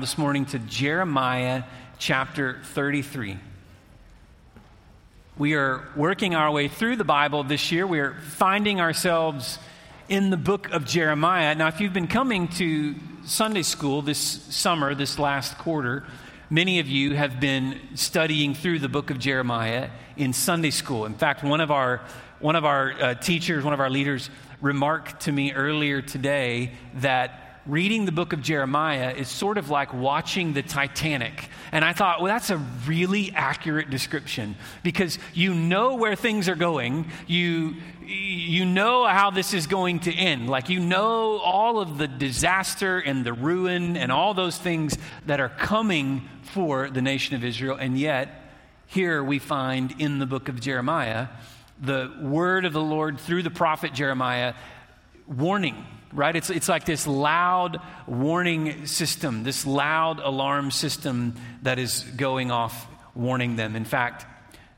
this morning to Jeremiah chapter 33. We are working our way through the Bible this year. We are finding ourselves in the book of Jeremiah. Now, if you've been coming to Sunday school this summer, this last quarter, many of you have been studying through the book of Jeremiah in Sunday school. In fact, one of our one of our uh, teachers, one of our leaders, remarked to me earlier today that reading the book of Jeremiah is sort of like watching the Titanic. And I thought, well, that's a really accurate description because you know where things are going. You, you know how this is going to end. Like, you know all of the disaster and the ruin and all those things that are coming for the nation of Israel. And yet, here we find in the book of Jeremiah the word of the Lord through the prophet Jeremiah warning right? It's, it's like this loud warning system, this loud alarm system that is going off warning them. In fact,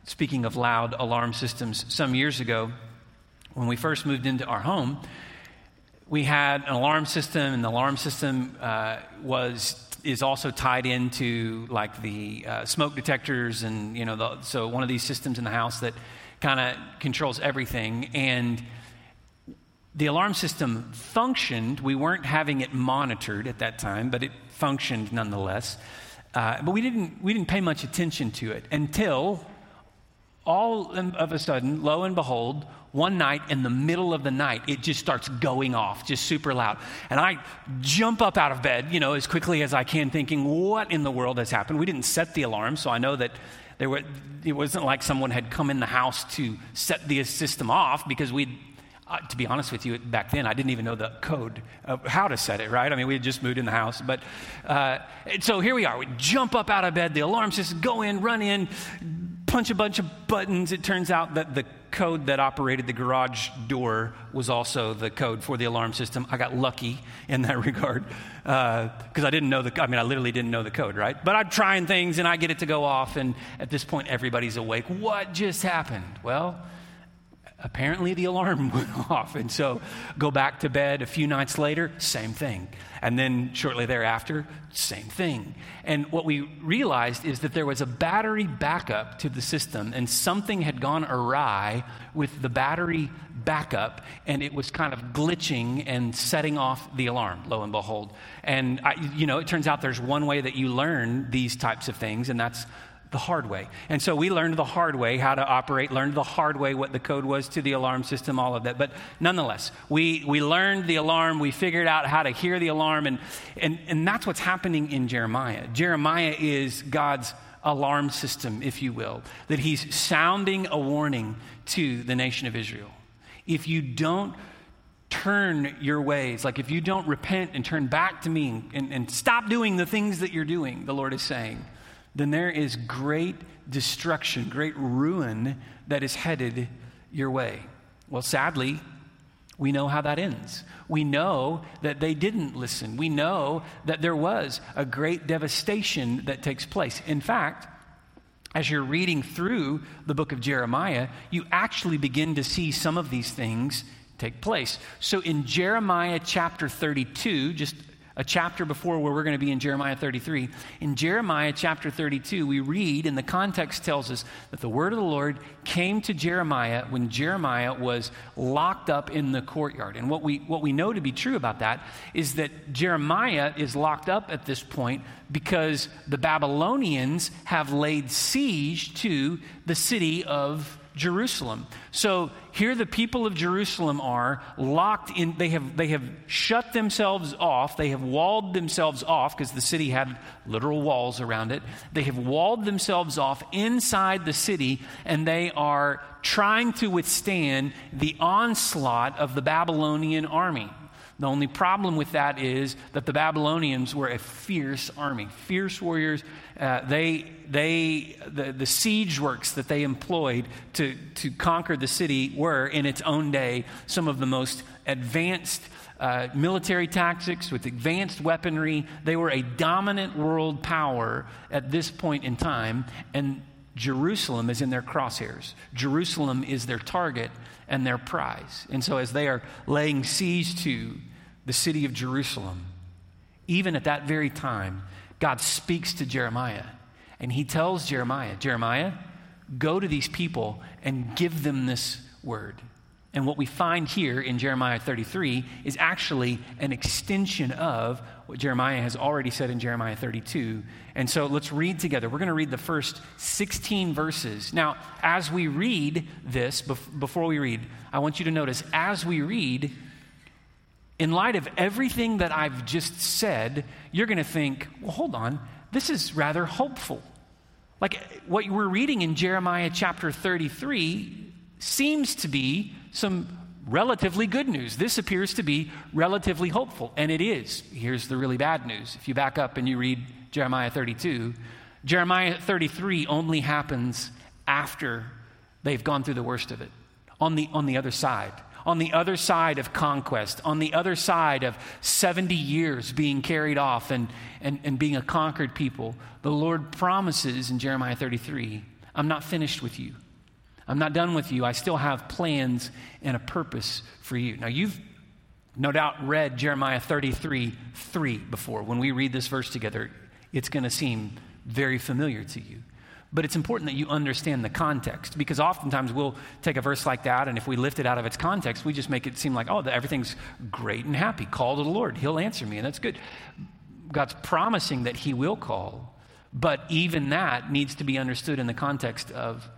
speaking of loud alarm systems, some years ago, when we first moved into our home, we had an alarm system, and the alarm system uh, was is also tied into like the uh, smoke detectors, and you know, the, so one of these systems in the house that kind of controls everything. And the alarm system functioned. We weren't having it monitored at that time, but it functioned nonetheless. Uh, but we didn't, we didn't pay much attention to it until all of a sudden, lo and behold, one night in the middle of the night, it just starts going off, just super loud. And I jump up out of bed, you know, as quickly as I can, thinking, what in the world has happened? We didn't set the alarm, so I know that there were, it wasn't like someone had come in the house to set the system off because we uh, to be honest with you, back then I didn't even know the code of how to set it, right? I mean, we had just moved in the house. But uh, so here we are. We jump up out of bed, the alarm system, go in, run in, punch a bunch of buttons. It turns out that the code that operated the garage door was also the code for the alarm system. I got lucky in that regard because uh, I didn't know the, I mean, I literally didn't know the code, right? But I'm trying things and I get it to go off, and at this point, everybody's awake. What just happened? Well, apparently the alarm went off. And so go back to bed a few nights later, same thing. And then shortly thereafter, same thing. And what we realized is that there was a battery backup to the system, and something had gone awry with the battery backup, and it was kind of glitching and setting off the alarm, lo and behold. And, I, you know, it turns out there's one way that you learn these types of things, and that's the hard way. And so we learned the hard way how to operate, learned the hard way what the code was to the alarm system, all of that. But nonetheless, we, we learned the alarm, we figured out how to hear the alarm, and, and, and that's what's happening in Jeremiah. Jeremiah is God's alarm system, if you will, that he's sounding a warning to the nation of Israel. If you don't turn your ways, like if you don't repent and turn back to me and, and stop doing the things that you're doing, the Lord is saying then there is great destruction, great ruin that is headed your way. Well, sadly, we know how that ends. We know that they didn't listen. We know that there was a great devastation that takes place. In fact, as you're reading through the book of Jeremiah, you actually begin to see some of these things take place. So in Jeremiah chapter 32, just a chapter before where we're going to be in Jeremiah 33. In Jeremiah chapter 32, we read, and the context tells us that the word of the Lord came to Jeremiah when Jeremiah was locked up in the courtyard. And what we, what we know to be true about that is that Jeremiah is locked up at this point because the Babylonians have laid siege to the city of Jerusalem. So here the people of Jerusalem are locked in, they have, they have shut themselves off, they have walled themselves off because the city had literal walls around it. They have walled themselves off inside the city and they are trying to withstand the onslaught of the Babylonian army. The only problem with that is that the Babylonians were a fierce army, fierce warriors. Uh, they, they, the, the siege works that they employed to, to conquer the city were, in its own day, some of the most advanced uh, military tactics with advanced weaponry. They were a dominant world power at this point in time, and Jerusalem is in their crosshairs. Jerusalem is their target and their prize. And so, as they are laying siege to the city of Jerusalem, even at that very time, God speaks to Jeremiah and he tells Jeremiah, Jeremiah, go to these people and give them this word. And what we find here in Jeremiah 33 is actually an extension of what Jeremiah has already said in Jeremiah 32. And so let's read together. We're going to read the first 16 verses. Now, as we read this, before we read, I want you to notice as we read, in light of everything that I've just said, you're going to think, well, hold on, this is rather hopeful. Like what we're reading in Jeremiah chapter 33 seems to be some relatively good news. This appears to be relatively hopeful, and it is. Here's the really bad news. If you back up and you read Jeremiah 32, Jeremiah 33 only happens after they've gone through the worst of it, on the, on the other side. On the other side of conquest, on the other side of 70 years being carried off and, and, and being a conquered people, the Lord promises in Jeremiah 33 I'm not finished with you. I'm not done with you. I still have plans and a purpose for you. Now, you've no doubt read Jeremiah 33 3 before. When we read this verse together, it's going to seem very familiar to you. But it's important that you understand the context because oftentimes we'll take a verse like that, and if we lift it out of its context, we just make it seem like, oh, everything's great and happy. Call to the Lord, He'll answer me, and that's good. God's promising that He will call, but even that needs to be understood in the context of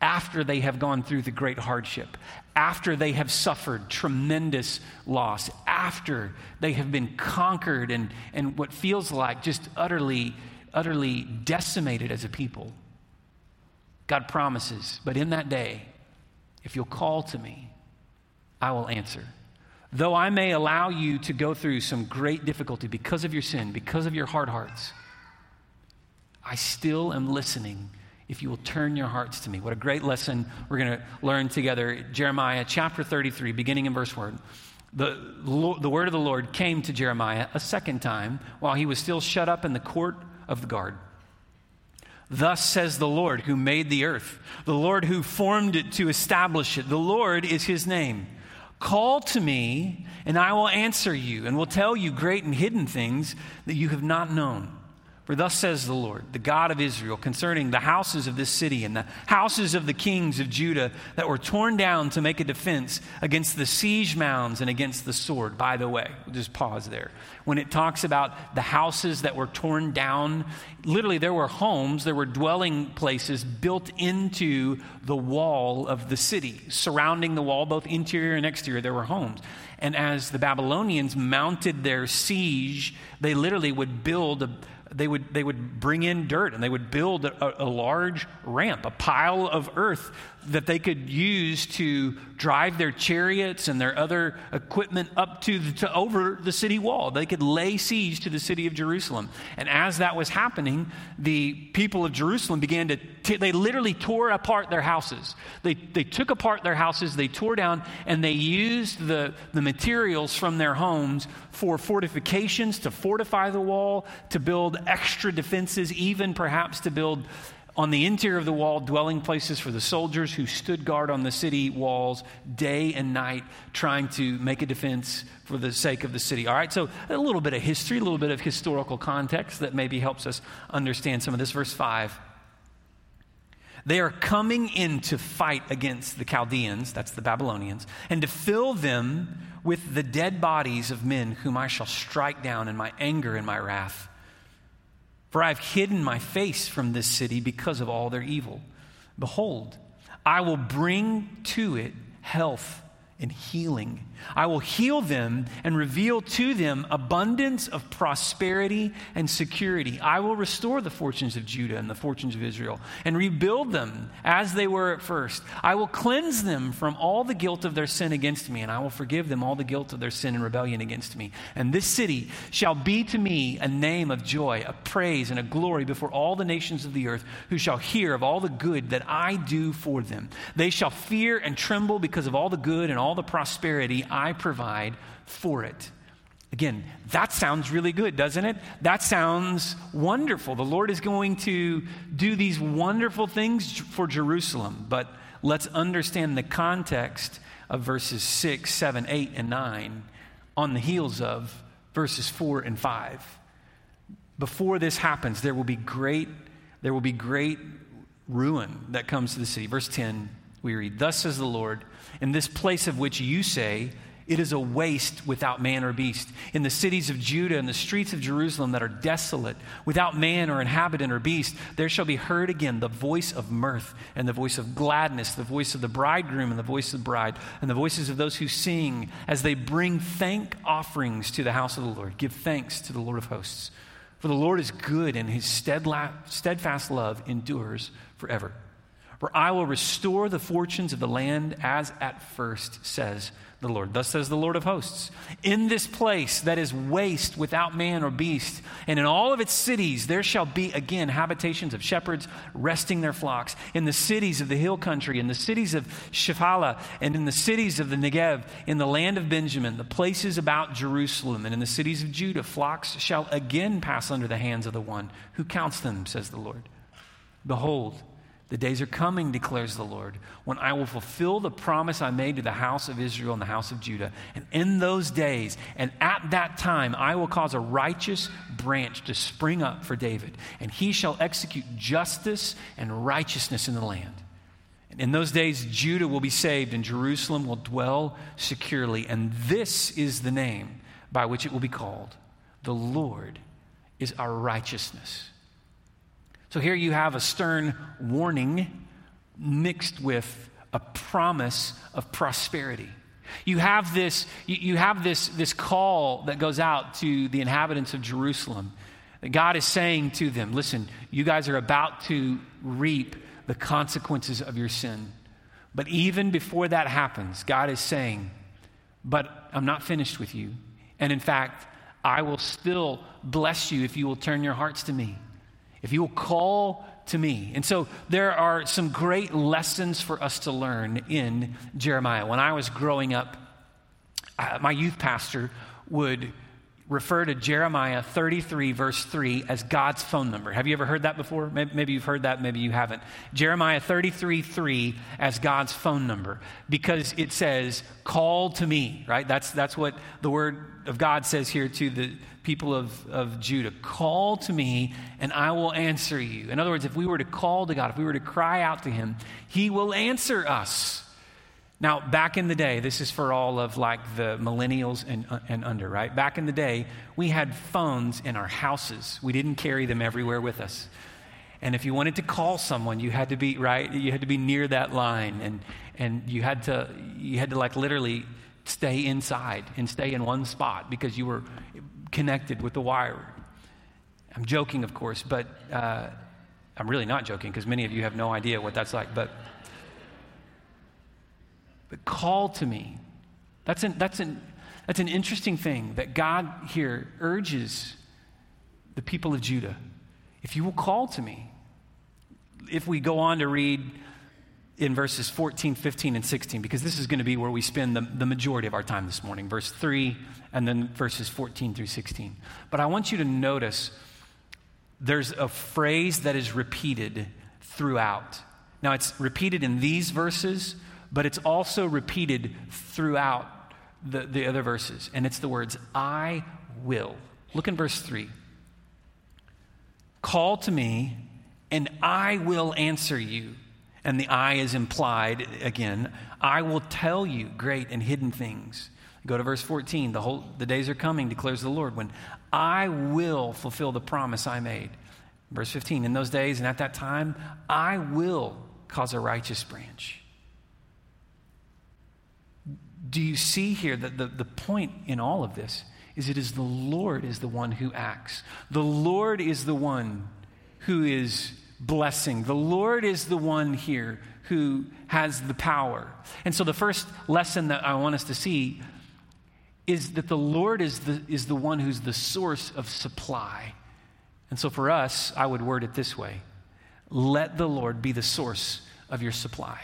after they have gone through the great hardship, after they have suffered tremendous loss, after they have been conquered and, and what feels like just utterly, utterly decimated as a people. God promises, but in that day, if you'll call to me, I will answer. Though I may allow you to go through some great difficulty because of your sin, because of your hard hearts, I still am listening if you will turn your hearts to me. What a great lesson we're going to learn together. Jeremiah chapter 33, beginning in verse 1. The, the word of the Lord came to Jeremiah a second time while he was still shut up in the court of the guard. Thus says the Lord who made the earth, the Lord who formed it to establish it. The Lord is his name. Call to me, and I will answer you, and will tell you great and hidden things that you have not known. For thus says the Lord, the God of Israel, concerning the houses of this city and the houses of the kings of Judah that were torn down to make a defense against the siege mounds and against the sword. By the way, we'll just pause there. When it talks about the houses that were torn down, literally there were homes, there were dwelling places built into the wall of the city. Surrounding the wall, both interior and exterior, there were homes. And as the Babylonians mounted their siege, they literally would build a they would, they would bring in dirt and they would build a, a, large ramp, a pile of earth that they could use to drive their chariots and their other equipment up to, the, to over the city wall. They could lay siege to the city of Jerusalem. And as that was happening, the people of Jerusalem began to, t- they literally tore apart their houses. They, they took apart their houses, they tore down, and they used the, the materials from their homes for fortifications, to fortify the wall, to build extra defenses, even perhaps to build on the interior of the wall, dwelling places for the soldiers who stood guard on the city walls day and night, trying to make a defense for the sake of the city. All right, so a little bit of history, a little bit of historical context that maybe helps us understand some of this. Verse 5. They are coming in to fight against the Chaldeans, that's the Babylonians, and to fill them with the dead bodies of men whom I shall strike down in my anger and my wrath. For I have hidden my face from this city because of all their evil. Behold, I will bring to it health and healing. I will heal them and reveal to them abundance of prosperity and security. I will restore the fortunes of Judah and the fortunes of Israel and rebuild them as they were at first. I will cleanse them from all the guilt of their sin against me, and I will forgive them all the guilt of their sin and rebellion against me. And this city shall be to me a name of joy, a praise, and a glory before all the nations of the earth who shall hear of all the good that I do for them. They shall fear and tremble because of all the good and all the prosperity I provide for it. Again, that sounds really good, doesn't it? That sounds wonderful. The Lord is going to do these wonderful things for Jerusalem, but let's understand the context of verses 6, 7, 8, and 9 on the heels of verses 4 and 5. before this happens, there will be great, there will be great ruin that comes to the city. Verse 10, we read, Thus says the Lord, in this place of which you say, it is a waste without man or beast. In the cities of Judah and the streets of Jerusalem that are desolate, without man or inhabitant or beast, there shall be heard again the voice of mirth and the voice of gladness, the voice of the bridegroom and the voice of the bride, and the voices of those who sing as they bring thank offerings to the house of the Lord. Give thanks to the Lord of hosts. For the Lord is good, and his steadfast love endures forever. For I will restore the fortunes of the land as at first, says the Lord. Thus says the Lord of hosts. In this place that is waste without man or beast, and in all of its cities, there shall be again habitations of shepherds resting their flocks. In the cities of the hill country, in the cities of Shephelah, and in the cities of the Negev, in the land of Benjamin, the places about Jerusalem, and in the cities of Judah, flocks shall again pass under the hands of the one who counts them, says the Lord. Behold, the days are coming, declares the Lord, when I will fulfill the promise I made to the house of Israel and the house of Judah. And in those days, and at that time, I will cause a righteous branch to spring up for David, and he shall execute justice and righteousness in the land. And in those days, Judah will be saved, and Jerusalem will dwell securely. And this is the name by which it will be called The Lord is our righteousness. So here you have a stern warning mixed with a promise of prosperity. You have this, you have this, this call that goes out to the inhabitants of Jerusalem. God is saying to them, listen, you guys are about to reap the consequences of your sin. But even before that happens, God is saying, but I'm not finished with you. And in fact, I will still bless you if you will turn your hearts to me if you will call to me. And so there are some great lessons for us to learn in Jeremiah. When I was growing up, uh, my youth pastor would refer to Jeremiah 33, verse 3, as God's phone number. Have you ever heard that before? Maybe, maybe, you've heard that, maybe you haven't. Jeremiah 33, 3 as God's phone number because it says, call to me, right? That's, that's what the word of God says here to the people of, of Judah. Call to me and I will answer you. In other words, if we were to call to God, if we were to cry out to him, he will answer us. Now, back in the day, this is for all of like the millennials and, and under, right? Back in the day, we had phones in our houses. We didn't carry them everywhere with us. And if you wanted to call someone, you had to be, right? You had to be near that line. And, and you had to, you had to like literally stay inside and stay in one spot because you were connected with the wire. I'm joking, of course, but uh, I'm really not joking because many of you have no idea what that's like. But but call to me. That's an, that's, an, that's an interesting thing that God here urges the people of Judah. If you will call to me, if we go on to read in verses 14, 15, and 16, because this is going to be where we spend the, the majority of our time this morning, verse 3 and then verses 14 through 16. But I want you to notice there's a phrase that is repeated throughout. Now, it's repeated in these verses, but it's also repeated throughout the, the other verses. And it's the words, I will. Look in verse 3. Call to me, and I will answer you. And the I is implied again. I will tell you great and hidden things. Go to verse 14. The, whole, the days are coming, declares the Lord, when I will fulfill the promise I made. Verse 15. In those days and at that time, I will cause a righteous branch do you see here that the, the point in all of this is it is the Lord is the one who acts. The Lord is the one who is blessing. The Lord is the one here who has the power. And so the first lesson that I want us to see is that the Lord is the, is the one who's the source of supply. And so for us, I would word it this way let the Lord be the source of your supply.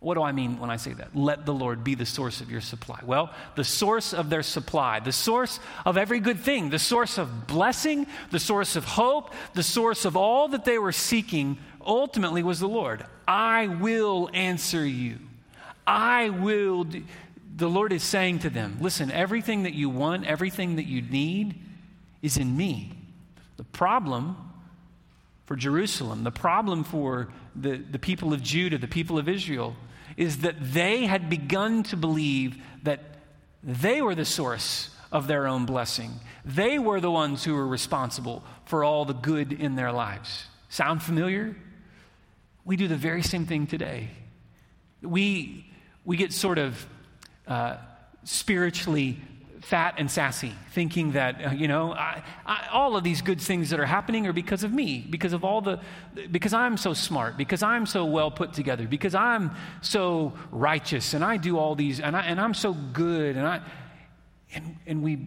What do I mean when I say that? Let the Lord be the source of your supply. Well, the source of their supply, the source of every good thing, the source of blessing, the source of hope, the source of all that they were seeking ultimately was the Lord. I will answer you. I will. Do. The Lord is saying to them, listen, everything that you want, everything that you need is in me. The problem for Jerusalem, the problem for the, the people of Judah, the people of Israel, is that they had begun to believe that they were the source of their own blessing. They were the ones who were responsible for all the good in their lives. Sound familiar? We do the very same thing today. We, we get sort of uh, spiritually fat and sassy, thinking that, uh, you know, I, I, all of these good things that are happening are because of me, because of all the, because I'm so smart, because I'm so well put together, because I'm so righteous, and I do all these, and, I, and I'm so good, and I, and, and we,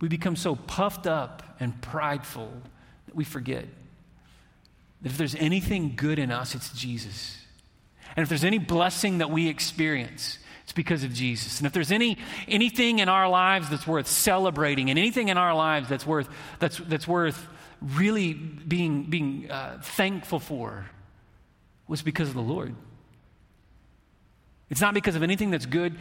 we become so puffed up and prideful that we forget that if there's anything good in us, it's Jesus. And if there's any blessing that we experience, it's because of Jesus. And if there's any anything in our lives that's worth celebrating, and anything in our lives that's worth that's that's worth really being being uh, thankful for, was because of the Lord. It's not because of anything that's good.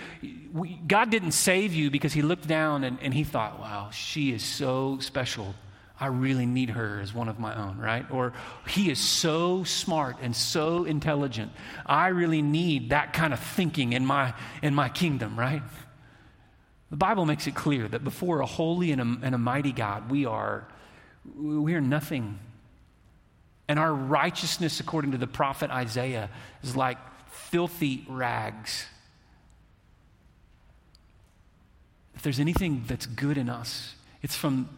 We, God didn't save you because He looked down and, and He thought, wow, she is so special. I really need her as one of my own, right? Or he is so smart and so intelligent. I really need that kind of thinking in my, in my kingdom, right? The Bible makes it clear that before a holy and a, and a mighty God, we are, we are nothing. And our righteousness, according to the prophet Isaiah, is like filthy rags. If there's anything that's good in us, it's from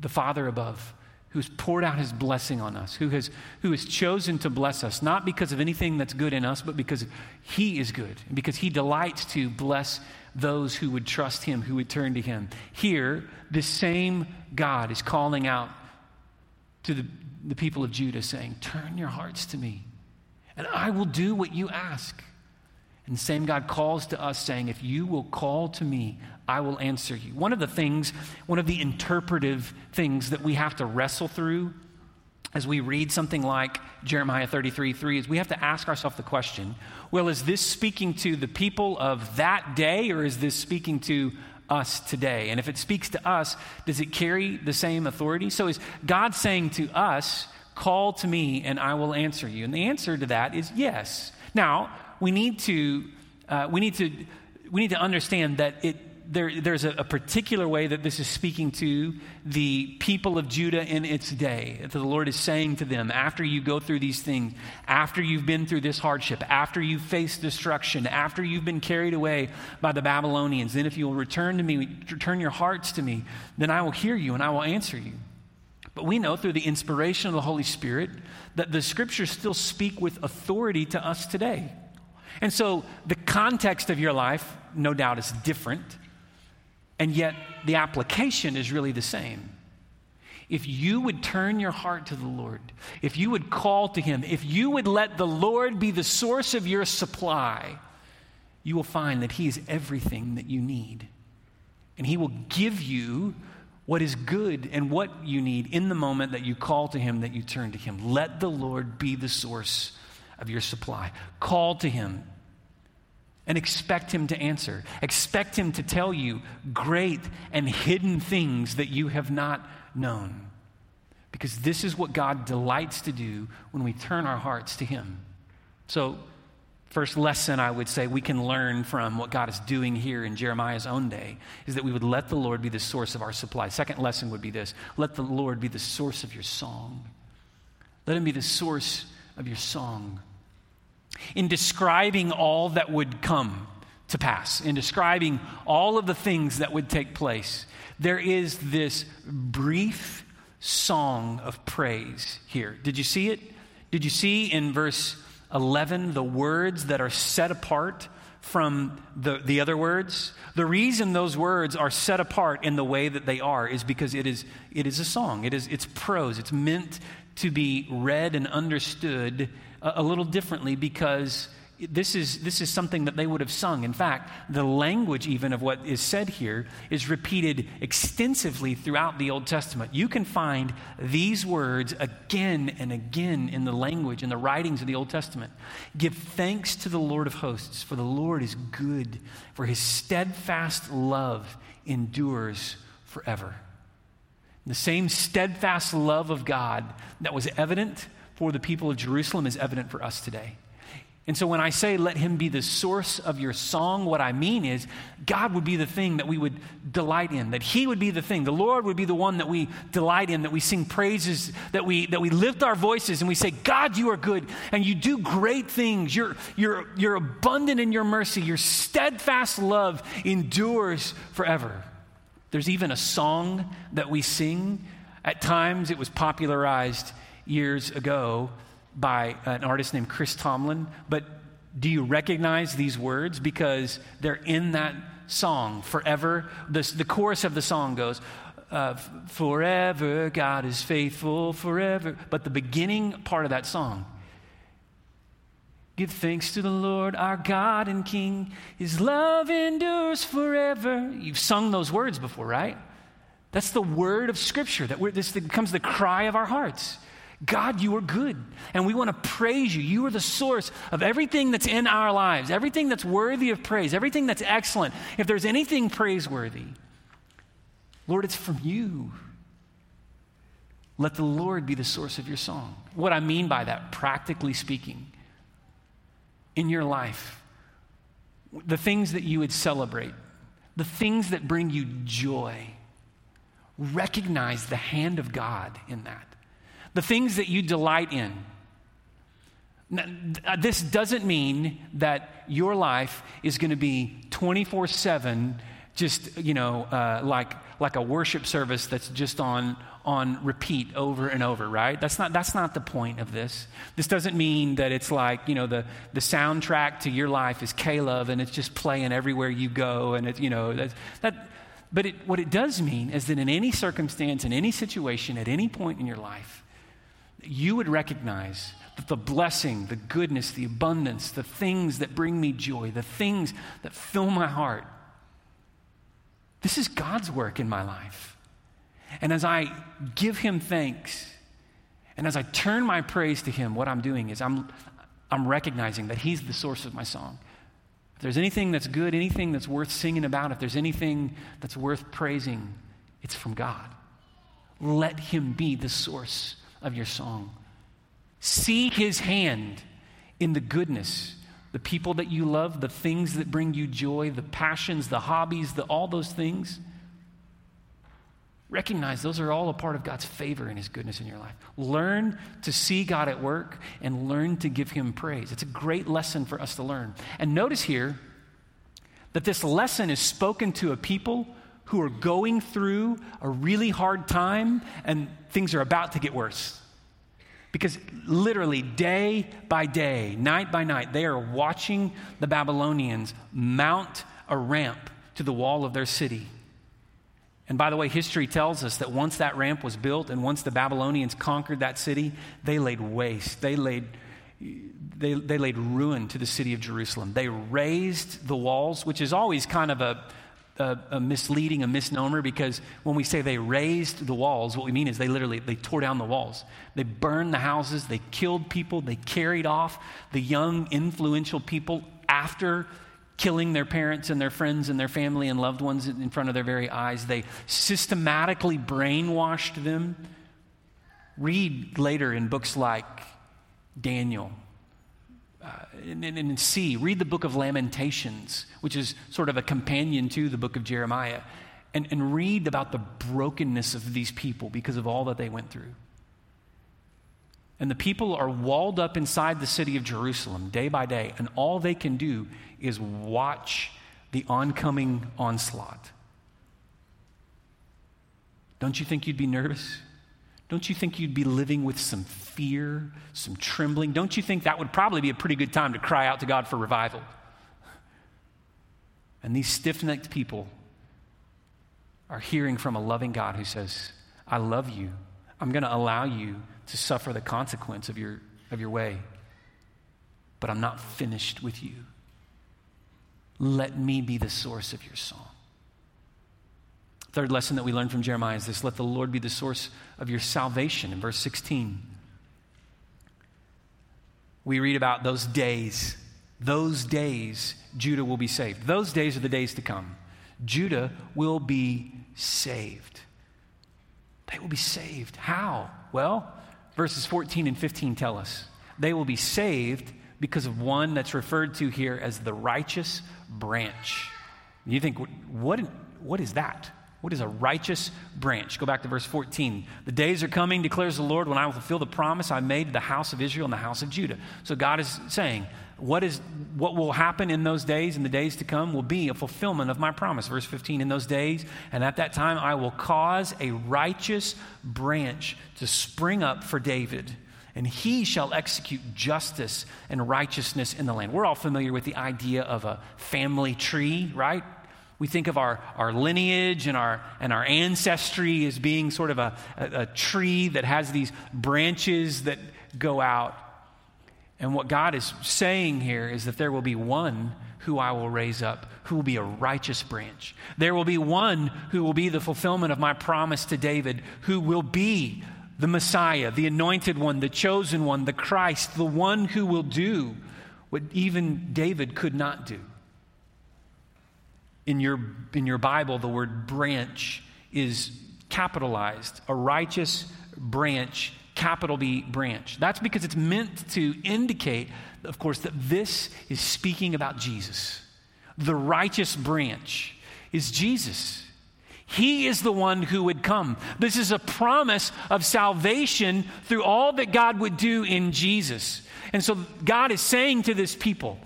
the Father above who's poured out his blessing on us, who has, who has chosen to bless us, not because of anything that's good in us, but because he is good, and because he delights to bless those who would trust him, who would turn to him. Here, this same God is calling out to the, the people of Judah, saying, Turn your hearts to me, and I will do what you ask. And the same God calls to us, saying, If you will call to me, I will answer you. One of the things, one of the interpretive things that we have to wrestle through as we read something like Jeremiah 33 3 is we have to ask ourselves the question well, is this speaking to the people of that day or is this speaking to us today? And if it speaks to us, does it carry the same authority? So is God saying to us, Call to me and I will answer you? And the answer to that is yes. Now, we need to, uh, we need to, we need to understand that it, there, there's a, a, particular way that this is speaking to the people of Judah in its day. That the Lord is saying to them, after you go through these things, after you've been through this hardship, after you've faced destruction, after you've been carried away by the Babylonians, then if you will return to me, return your hearts to me, then I will hear you and I will answer you. But we know through the inspiration of the Holy Spirit that the scriptures still speak with authority to us today. And so the context of your life, no doubt, is different, and yet the application is really the same. If you would turn your heart to the Lord, if you would call to Him, if you would let the Lord be the source of your supply, you will find that He is everything that you need. And He will give you what is good and what you need in the moment that you call to Him, that you turn to Him. Let the Lord be the source of your supply. Call to Him and expect Him to answer. Expect Him to tell you great and hidden things that you have not known. Because this is what God delights to do when we turn our hearts to Him. So, first lesson I would say we can learn from what God is doing here in Jeremiah's own day is that we would let the Lord be the source of our supply. Second lesson would be this let the Lord be the source of your song. Let Him be the source of your song in describing all that would come to pass, in describing all of the things that would take place, there is this brief song of praise here. Did you see it? Did you see in verse 11 the words that are set apart from the, the other words? The reason those words are set apart in the way that they are is because it is, it is a song. It is, it's prose. It's meant to be read and understood a, little differently because this is, this is something that they would have sung. In fact, the language, even of what is said here, is repeated extensively throughout the Old Testament. You can find these words again and again in the language, in the writings of the Old Testament. Give thanks to the Lord of hosts, for the Lord is good, for his steadfast love endures forever. The same steadfast love of God that was evident for the people of Jerusalem is evident for us today. And so when I say let him be the source of your song, what I mean is God would be the thing that we would delight in, that he would be the thing. The Lord would be the one that we delight in, that we sing praises, that we, that we lift our voices and we say, God, you are good and you do great things. You're, you're, you're abundant in your mercy. Your steadfast love endures forever. There's even a song that we sing. At times it was popularized years ago by an artist named Chris Tomlin. But do you recognize these words? Because they're in that song forever. The, the chorus of the song goes, uh, Forever, God is faithful forever. But the beginning part of that song, Give thanks to the Lord our God and King. His love endures forever. You've sung those words before, right? That's the word of Scripture. That this becomes the cry of our hearts. God, you are good. And we want to praise you. You are the source of everything that's in our lives, everything that's worthy of praise, everything that's excellent. If there's anything praiseworthy, Lord, it's from you. Let the Lord be the source of your song. What I mean by that, practically speaking, in your life, the things that you would celebrate, the things that bring you joy, recognize the hand of God in that the things that you delight in. Now, uh, this doesn't mean that your life is going to be 24 7, just, you know, uh, like, like a worship service that's just on, on repeat over and over, right? That's not, that's not the point of this. This doesn't mean that it's like, you know, the, the soundtrack to your life is K-Love and it's just playing everywhere you go and it's, you know, that, that but it, what it does mean is that in any circumstance, in any situation, at any point in your life, you would recognize that the blessing, the goodness, the abundance, the things that bring me joy, the things that fill my heart, this is God's work in my life. And as I give Him thanks, and as I turn my praise to Him, what I'm doing is I'm, I'm recognizing that He's the source of my song. If there's anything that's good, anything that's worth singing about, if there's anything that's worth praising, it's from God. Let Him be the source of your song. See his hand in the goodness, the people that you love, the things that bring you joy, the passions, the hobbies, the, all those things. Recognize those are all a part of God's favor and his goodness in your life. Learn to see God at work and learn to give him praise. It's a great lesson for us to learn. And notice here that this lesson is spoken to a people who are going through a really hard time and things are about to get worse. Because literally, day by day, night by night, they are watching the Babylonians mount a ramp to the wall of their city. And by the way, history tells us that once that ramp was built and once the Babylonians conquered that city, they laid waste. They laid, they, they laid ruin to the city of Jerusalem. They razed the walls, which is always kind of a, a, a, misleading, a misnomer, because when we say they razed the walls, what we mean is they literally they tore down the walls. They burned the houses, they killed people, they carried off the young, influential people after killing their parents and their friends and their family and loved ones in front of their very eyes. They systematically brainwashed them. Read later in books like Daniel uh, and, and, and see, read the book of Lamentations, which is sort of a companion to the book of Jeremiah, and, and read about the brokenness of these people because of all that they went through. And the people are walled up inside the city of Jerusalem day by day, and all they can do is watch the oncoming onslaught. Don't you think you'd be nervous? Don't you think you'd be living with some fear, some trembling? Don't you think that would probably be a pretty good time to cry out to God for revival? And these stiff necked people are hearing from a loving God who says, I love you. I'm going to allow you to suffer the consequence of your, of your way, but I'm not finished with you. Let me be the source of your song. Third lesson that we learn from Jeremiah is this let the Lord be the source of your salvation in verse 16. We read about those days. Those days, Judah will be saved. Those days are the days to come. Judah will be saved. They will be saved. How? Well, verses 14 and 15 tell us they will be saved because of one that's referred to here as the righteous branch. You think, what, what is that? What is a righteous branch? Go back to verse 14. The days are coming, declares the Lord, when I will fulfill the promise I made to the house of Israel and the house of Judah. So God is saying, what, is, what will happen in those days and the days to come will be a fulfillment of my promise. Verse 15 In those days and at that time, I will cause a righteous branch to spring up for David, and he shall execute justice and righteousness in the land. We're all familiar with the idea of a family tree, right? We think of our, our lineage and our, and our ancestry as being sort of a, a, a tree that has these branches that go out. And what God is saying here is that there will be one who I will raise up, who will be a righteous branch. There will be one who will be the fulfillment of my promise to David, who will be the Messiah, the anointed one, the chosen one, the Christ, the one who will do what even David could not do in your, in your Bible, the word branch is capitalized, a righteous branch, capital B branch. That's because it's meant to indicate, of course, that this is speaking about Jesus. The righteous branch is Jesus. He is the one who would come. This is a promise of salvation through all that God would do in Jesus. And so God is saying to this people,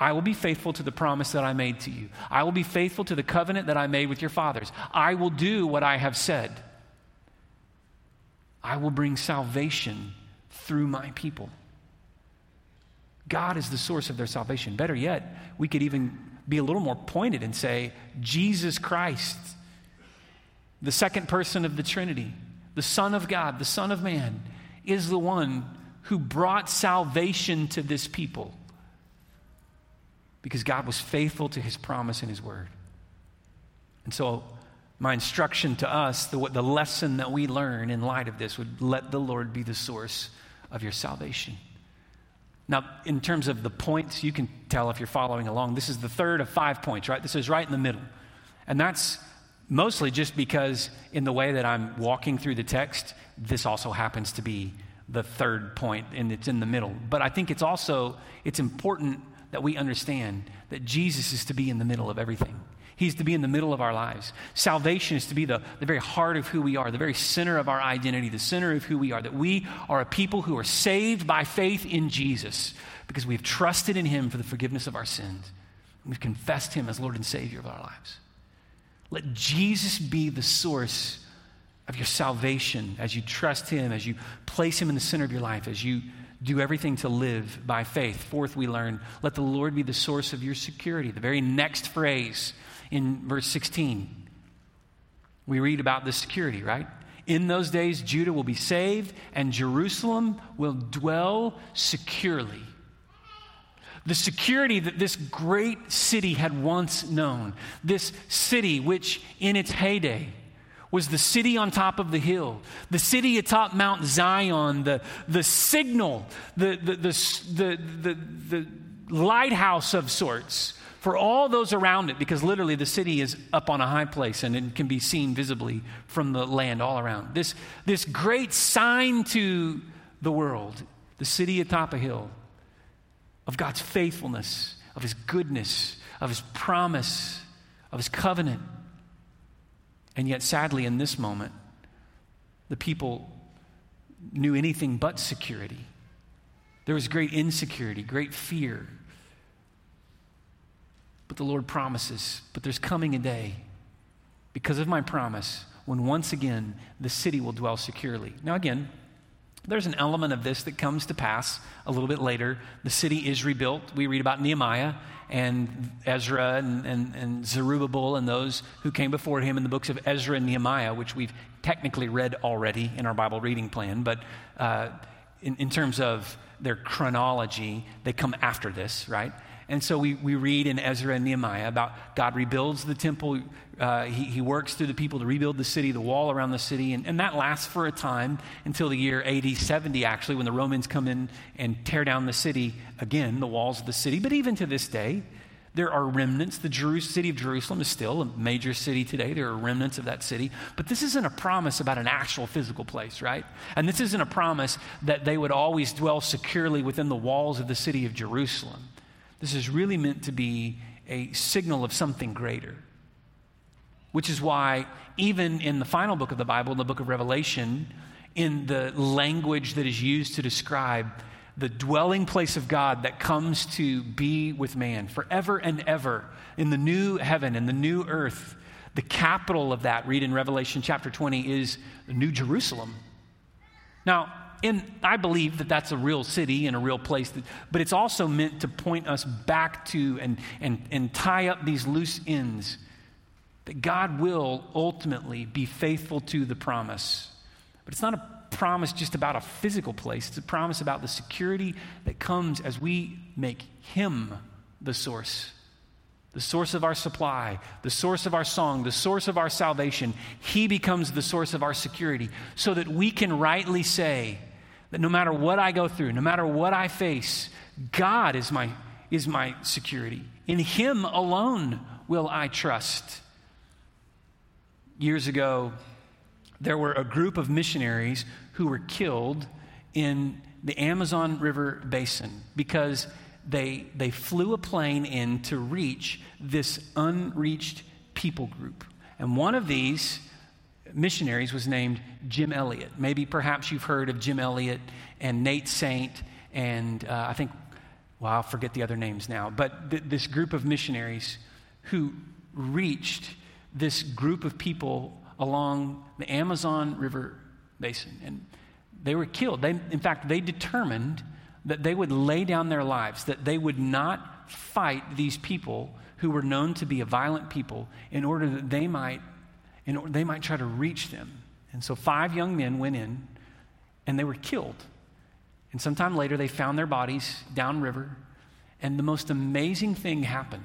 I will be faithful to the promise that I made to you. I will be faithful to the covenant that I made with your fathers. I will do what I have said. I will bring salvation through my people. God is the source of their salvation. Better yet, we could even be a little more pointed and say, Jesus Christ, the second person of the Trinity, the Son of God, the Son of Man, is the one who brought salvation to this people because God was faithful to his promise and his word. And so, my instruction to us, the, the lesson that we learn in light of this, would let the Lord be the source of your salvation. Now, in terms of the points, you can tell if you're following along. This is the third of five points, right? This is right in the middle. And that's mostly just because, in the way that I'm walking through the text, this also happens to be the third point, and it's in the middle. But I think it's also it's important that we understand that Jesus is to be in the middle of everything. He's to be in the middle of our lives. Salvation is to be the, the very heart of who we are, the very center of our identity, the center of who we are. That we are a people who are saved by faith in Jesus because we've trusted in Him for the forgiveness of our sins. We've confessed Him as Lord and Savior of our lives. Let Jesus be the source of your salvation as you trust Him, as you place Him in the center of your life, as you do everything to live by faith. Fourth, we learn, let the Lord be the source of your security. The very next phrase in verse 16, we read about the security, right? In those days, Judah will be saved and Jerusalem will dwell securely. The security that this great city had once known, this city which in its heyday was the city on top of the hill, the city atop Mount Zion, the, the signal, the, the, the, the, the, lighthouse of sorts for all those around it, because literally the city is up on a high place and it can be seen visibly from the land all around. This, this great sign to the world, the city atop a hill, of God's faithfulness, of His goodness, of His promise, of His covenant. And yet, sadly, in this moment, the people knew anything but security. There was great insecurity, great fear. But the Lord promises, but there's coming a day, because of my promise, when once again the city will dwell securely. Now, again, there's an element of this that comes to pass a little bit later. The city is rebuilt. We read about Nehemiah and Ezra and, and, and, Zerubbabel and those who came before him in the books of Ezra and Nehemiah, which we've technically read already in our Bible reading plan. But uh, in, in terms of their chronology, they come after this, right? And so we, we read in Ezra and Nehemiah about God rebuilds the temple. Uh, he, he works through the people to rebuild the city, the wall around the city. And, and that lasts for a time until the year AD 70, actually, when the Romans come in and tear down the city again, the walls of the city. But even to this day, There are remnants. The city of Jerusalem is still a major city today. There are remnants of that city. But this isn't a promise about an actual physical place, right? And this isn't a promise that they would always dwell securely within the walls of the city of Jerusalem. This is really meant to be a signal of something greater. Which is why, even in the final book of the Bible, in the book of Revelation, in the language that is used to describe the dwelling place of God that comes to be with man forever and ever in the new heaven and the new earth. The capital of that, read in Revelation chapter 20, is the New Jerusalem. Now, in, I believe that that's a real city and a real place, that, but it's also meant to point us back to and, and, and tie up these loose ends that God will ultimately be faithful to the promise. But it's not a promise just about a physical place, it's a promise about the security that comes as we make Him the source. The source of our supply, the source of our song, the source of our salvation. He becomes the source of our security so that we can rightly say that no matter what I go through, no matter what I face, God is my, is my security. In Him alone will I trust. Years ago, there were a group of missionaries who were killed in the Amazon River basin because they, they flew a plane in to reach this unreached people group. And one of these missionaries was named Jim Elliot. Maybe perhaps you've heard of Jim Elliot and Nate Saint, and uh, I think, well, I'll forget the other names now, but th- this group of missionaries who reached this group of people along the Amazon River basin. And they were killed. They, in fact, they determined that they would lay down their lives, that they would not fight these people who were known to be a violent people in order that they might, order, they might try to reach them. And so five young men went in and they were killed. And sometime later, they found their bodies downriver. And the most amazing thing happened.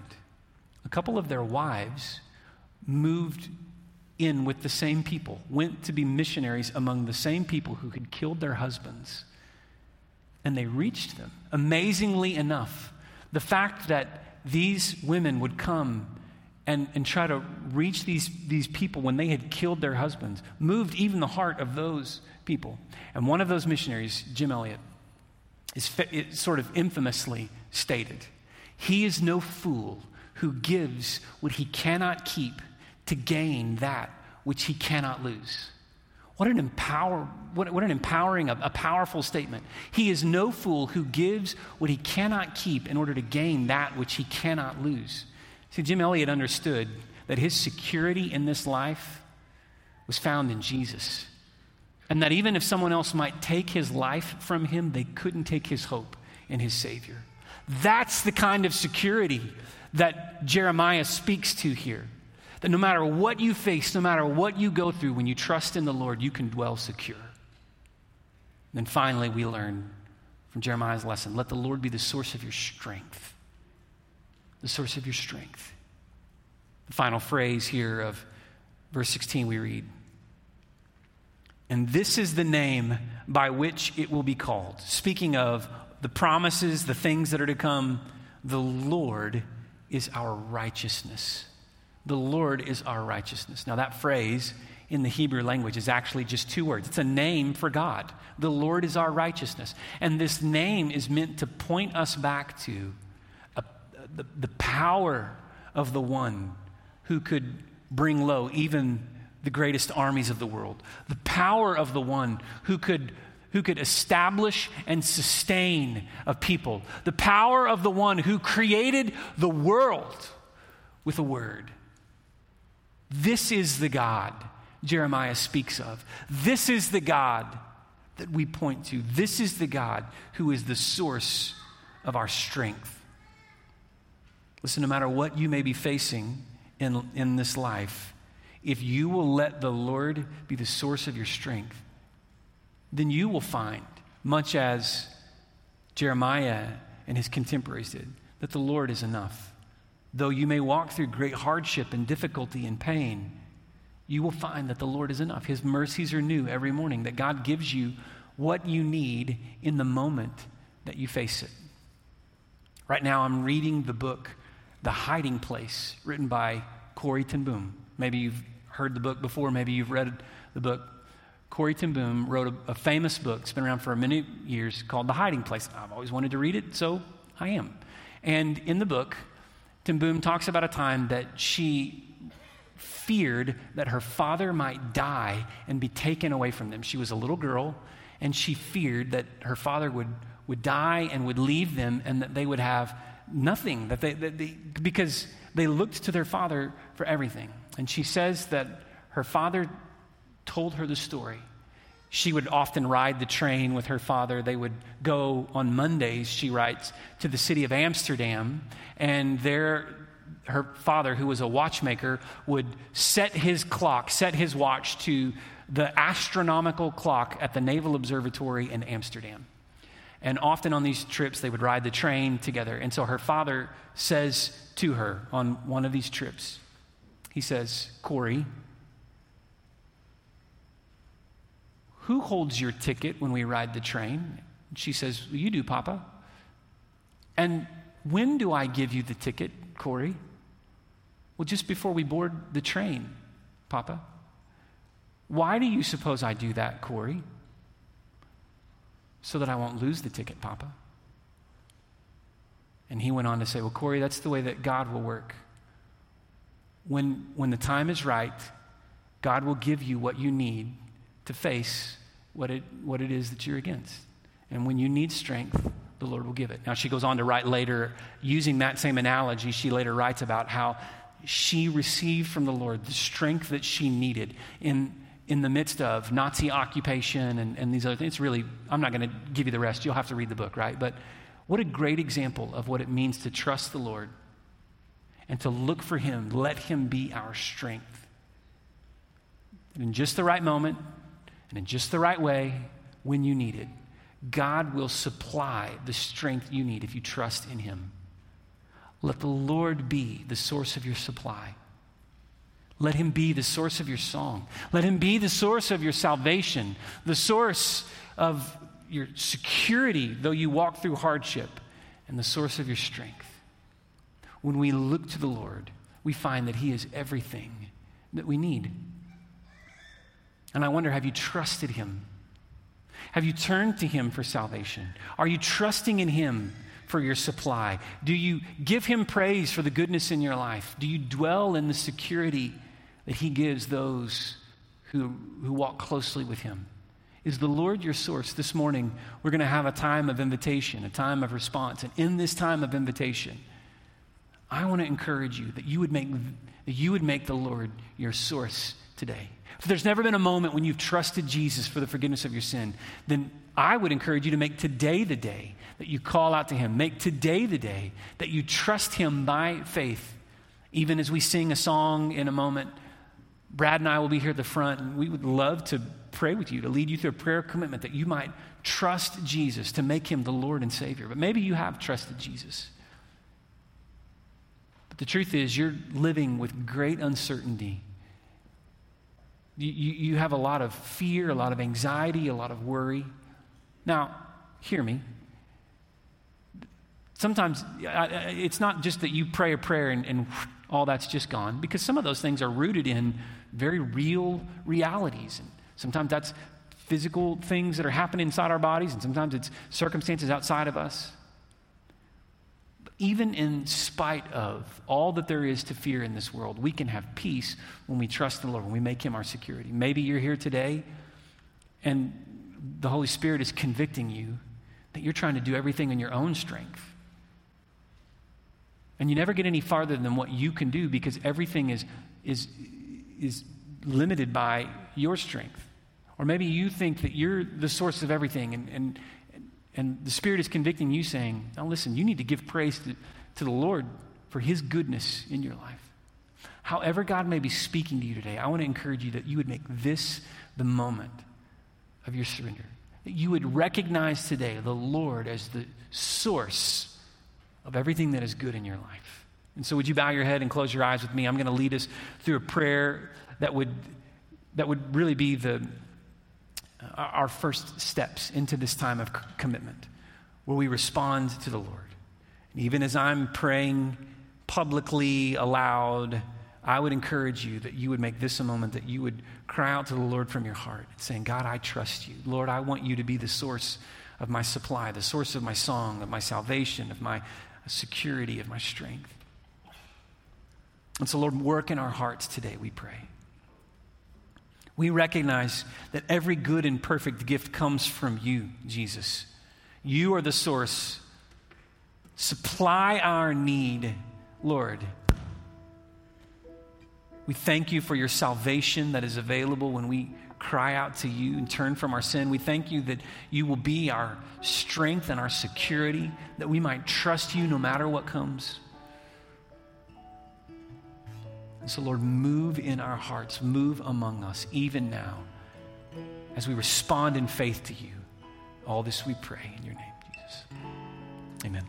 A couple of their wives moved in with the same people, went to be missionaries among the same people who had killed their husbands. And they reached them. Amazingly enough, the fact that these women would come and, and try to reach these, these people when they had killed their husbands moved even the heart of those people. And one of those missionaries, Jim Elliot, is, sort of infamously stated He is no fool who gives what he cannot keep to gain that which he cannot lose. What an, empower, what, what an empowering, a, a powerful statement. He is no fool who gives what he cannot keep in order to gain that which he cannot lose. See, Jim Elliot understood that his security in this life was found in Jesus. And that even if someone else might take his life from him, they couldn't take his hope in his Savior. That's the kind of security that Jeremiah speaks to here. That no matter what you face, no matter what you go through, when you trust in the Lord, you can dwell secure. And then finally, we learn from Jeremiah's lesson let the Lord be the source of your strength. The source of your strength. The final phrase here of verse 16 we read. And this is the name by which it will be called. Speaking of the promises, the things that are to come, the Lord is our righteousness. The Lord is our righteousness. Now, that phrase in the Hebrew language is actually just two words. It's a name for God. The Lord is our righteousness. And this name is meant to point us back to the, the power of the one who could bring low even the greatest armies of the world. The power of the one who could who could establish and sustain a people. The power of the one who created the world with a word. This is the God Jeremiah speaks of. This is the God that we point to. This is the God who is the source of our strength. Listen, no matter what you may be facing in, in this life, if you will let the Lord be the source of your strength, then you will find, much as Jeremiah and his contemporaries did, that the Lord is enough. Though you may walk through great hardship and difficulty and pain, you will find that the Lord is enough. His mercies are new every morning, that God gives you what you need in the moment that you face it. Right now, I'm reading the book The Hiding Place, written by Corrie ten Boom. Maybe you've heard the book before, maybe you've read the book. Corrie ten Boom wrote a, a famous book, it's been around for many years, called The Hiding Place. I've always wanted to read it, so I am. And in the book, ten Boom talks about a time that she feared that her father might die and be taken away from them. She was a little girl, and she feared that her father would, would die and would leave them and that they would have nothing, that they, that they, because they looked to their father for everything. And she says that her father told her the story. She would often ride the train with her father. They would go on Mondays, she writes, to the city of Amsterdam, and there her father, who was a watchmaker, would set his clock, set his watch to the astronomical clock at the Naval Observatory in Amsterdam. And often on these trips, they would ride the train together. And so her father says to her on one of these trips, he says, Corrie, who holds your ticket when we ride the train? She says, well, You do, Papa. And when do I give you the ticket, Corrie? Well, just before we board the train, Papa. Why do you suppose I do that, Corrie? So that I won't lose the ticket, Papa. And he went on to say, Well, Corrie, that's the way that God will work. When, when the time is right, God will give you what you need to face what it, what it is that you're against. And when you need strength, the Lord will give it. Now, she goes on to write later, using that same analogy, she later writes about how she received from the Lord the strength that she needed in, in the midst of Nazi occupation and, and these other things. It's really, I'm not going to give you the rest. You'll have to read the book, right? But what a great example of what it means to trust the Lord and to look for Him. Let Him be our strength. And in just the right moment and in just the right way, when you need it, God will supply the strength you need if you trust in Him. Let the Lord be the source of your supply. Let him be the source of your song. Let him be the source of your salvation, the source of your security, though you walk through hardship, and the source of your strength. When we look to the Lord, we find that he is everything that we need. And I wonder have you trusted him? Have you turned to him for salvation? Are you trusting in him for your supply? Do you give him praise for the goodness in your life? Do you dwell in the security that he gives those who, who walk closely with him? Is the Lord your source? This morning, we're going to have a time of invitation, a time of response. And in this time of invitation, I want to encourage you that you would make, that you would make the Lord your source today. If there's never been a moment when you've trusted Jesus for the forgiveness of your sin, then I would encourage you to make today the day that you call out to Him. Make today the day that you trust Him by faith. Even as we sing a song in a moment, Brad and I will be here at the front, and we would love to pray with you, to lead you through a prayer commitment that you might trust Jesus, to make Him the Lord and Savior. But maybe you have trusted Jesus. But the truth is, you're living with great uncertainty. You, you, you have a lot of fear, a lot of anxiety, a lot of worry. Now, hear me. Sometimes it's not just that you pray a prayer and, and all that's just gone, because some of those things are rooted in very real realities. And sometimes that's physical things that are happening inside our bodies, and sometimes it's circumstances outside of us. But even in spite of all that there is to fear in this world, we can have peace when we trust the Lord, when we make Him our security. Maybe you're here today and the Holy Spirit is convicting you that you're trying to do everything in your own strength. And you never get any farther than what you can do because everything is, is, is limited by your strength. Or maybe you think that you're the source of everything, and, and, and the Spirit is convicting you, saying, Now listen, you need to give praise to, to the Lord for His goodness in your life. However, God may be speaking to you today, I want to encourage you that you would make this the moment of your surrender. That you would recognize today the Lord as the source of everything that is good in your life. And so, would you bow your head and close your eyes with me? I'm going to lead us through a prayer that would, that would really be the, uh, our first steps into this time of commitment, where we respond to the Lord. And even as I'm praying publicly, aloud, I would encourage you that you would make this a moment that you would cry out to the Lord from your heart, saying, God, I trust you. Lord, I want you to be the source of my supply, the source of my song, of my salvation, of my security, of my strength. And so, Lord, work in our hearts today, we pray. We recognize that every good and perfect gift comes from you, Jesus. You are the source. Supply our need, Lord. We thank you for your salvation that is available when we cry out to you and turn from our sin. We thank you that you will be our strength and our security, that we might trust you no matter what comes. And so, Lord, move in our hearts, move among us, even now, as we respond in faith to you. All this we pray in your name, Jesus. Amen.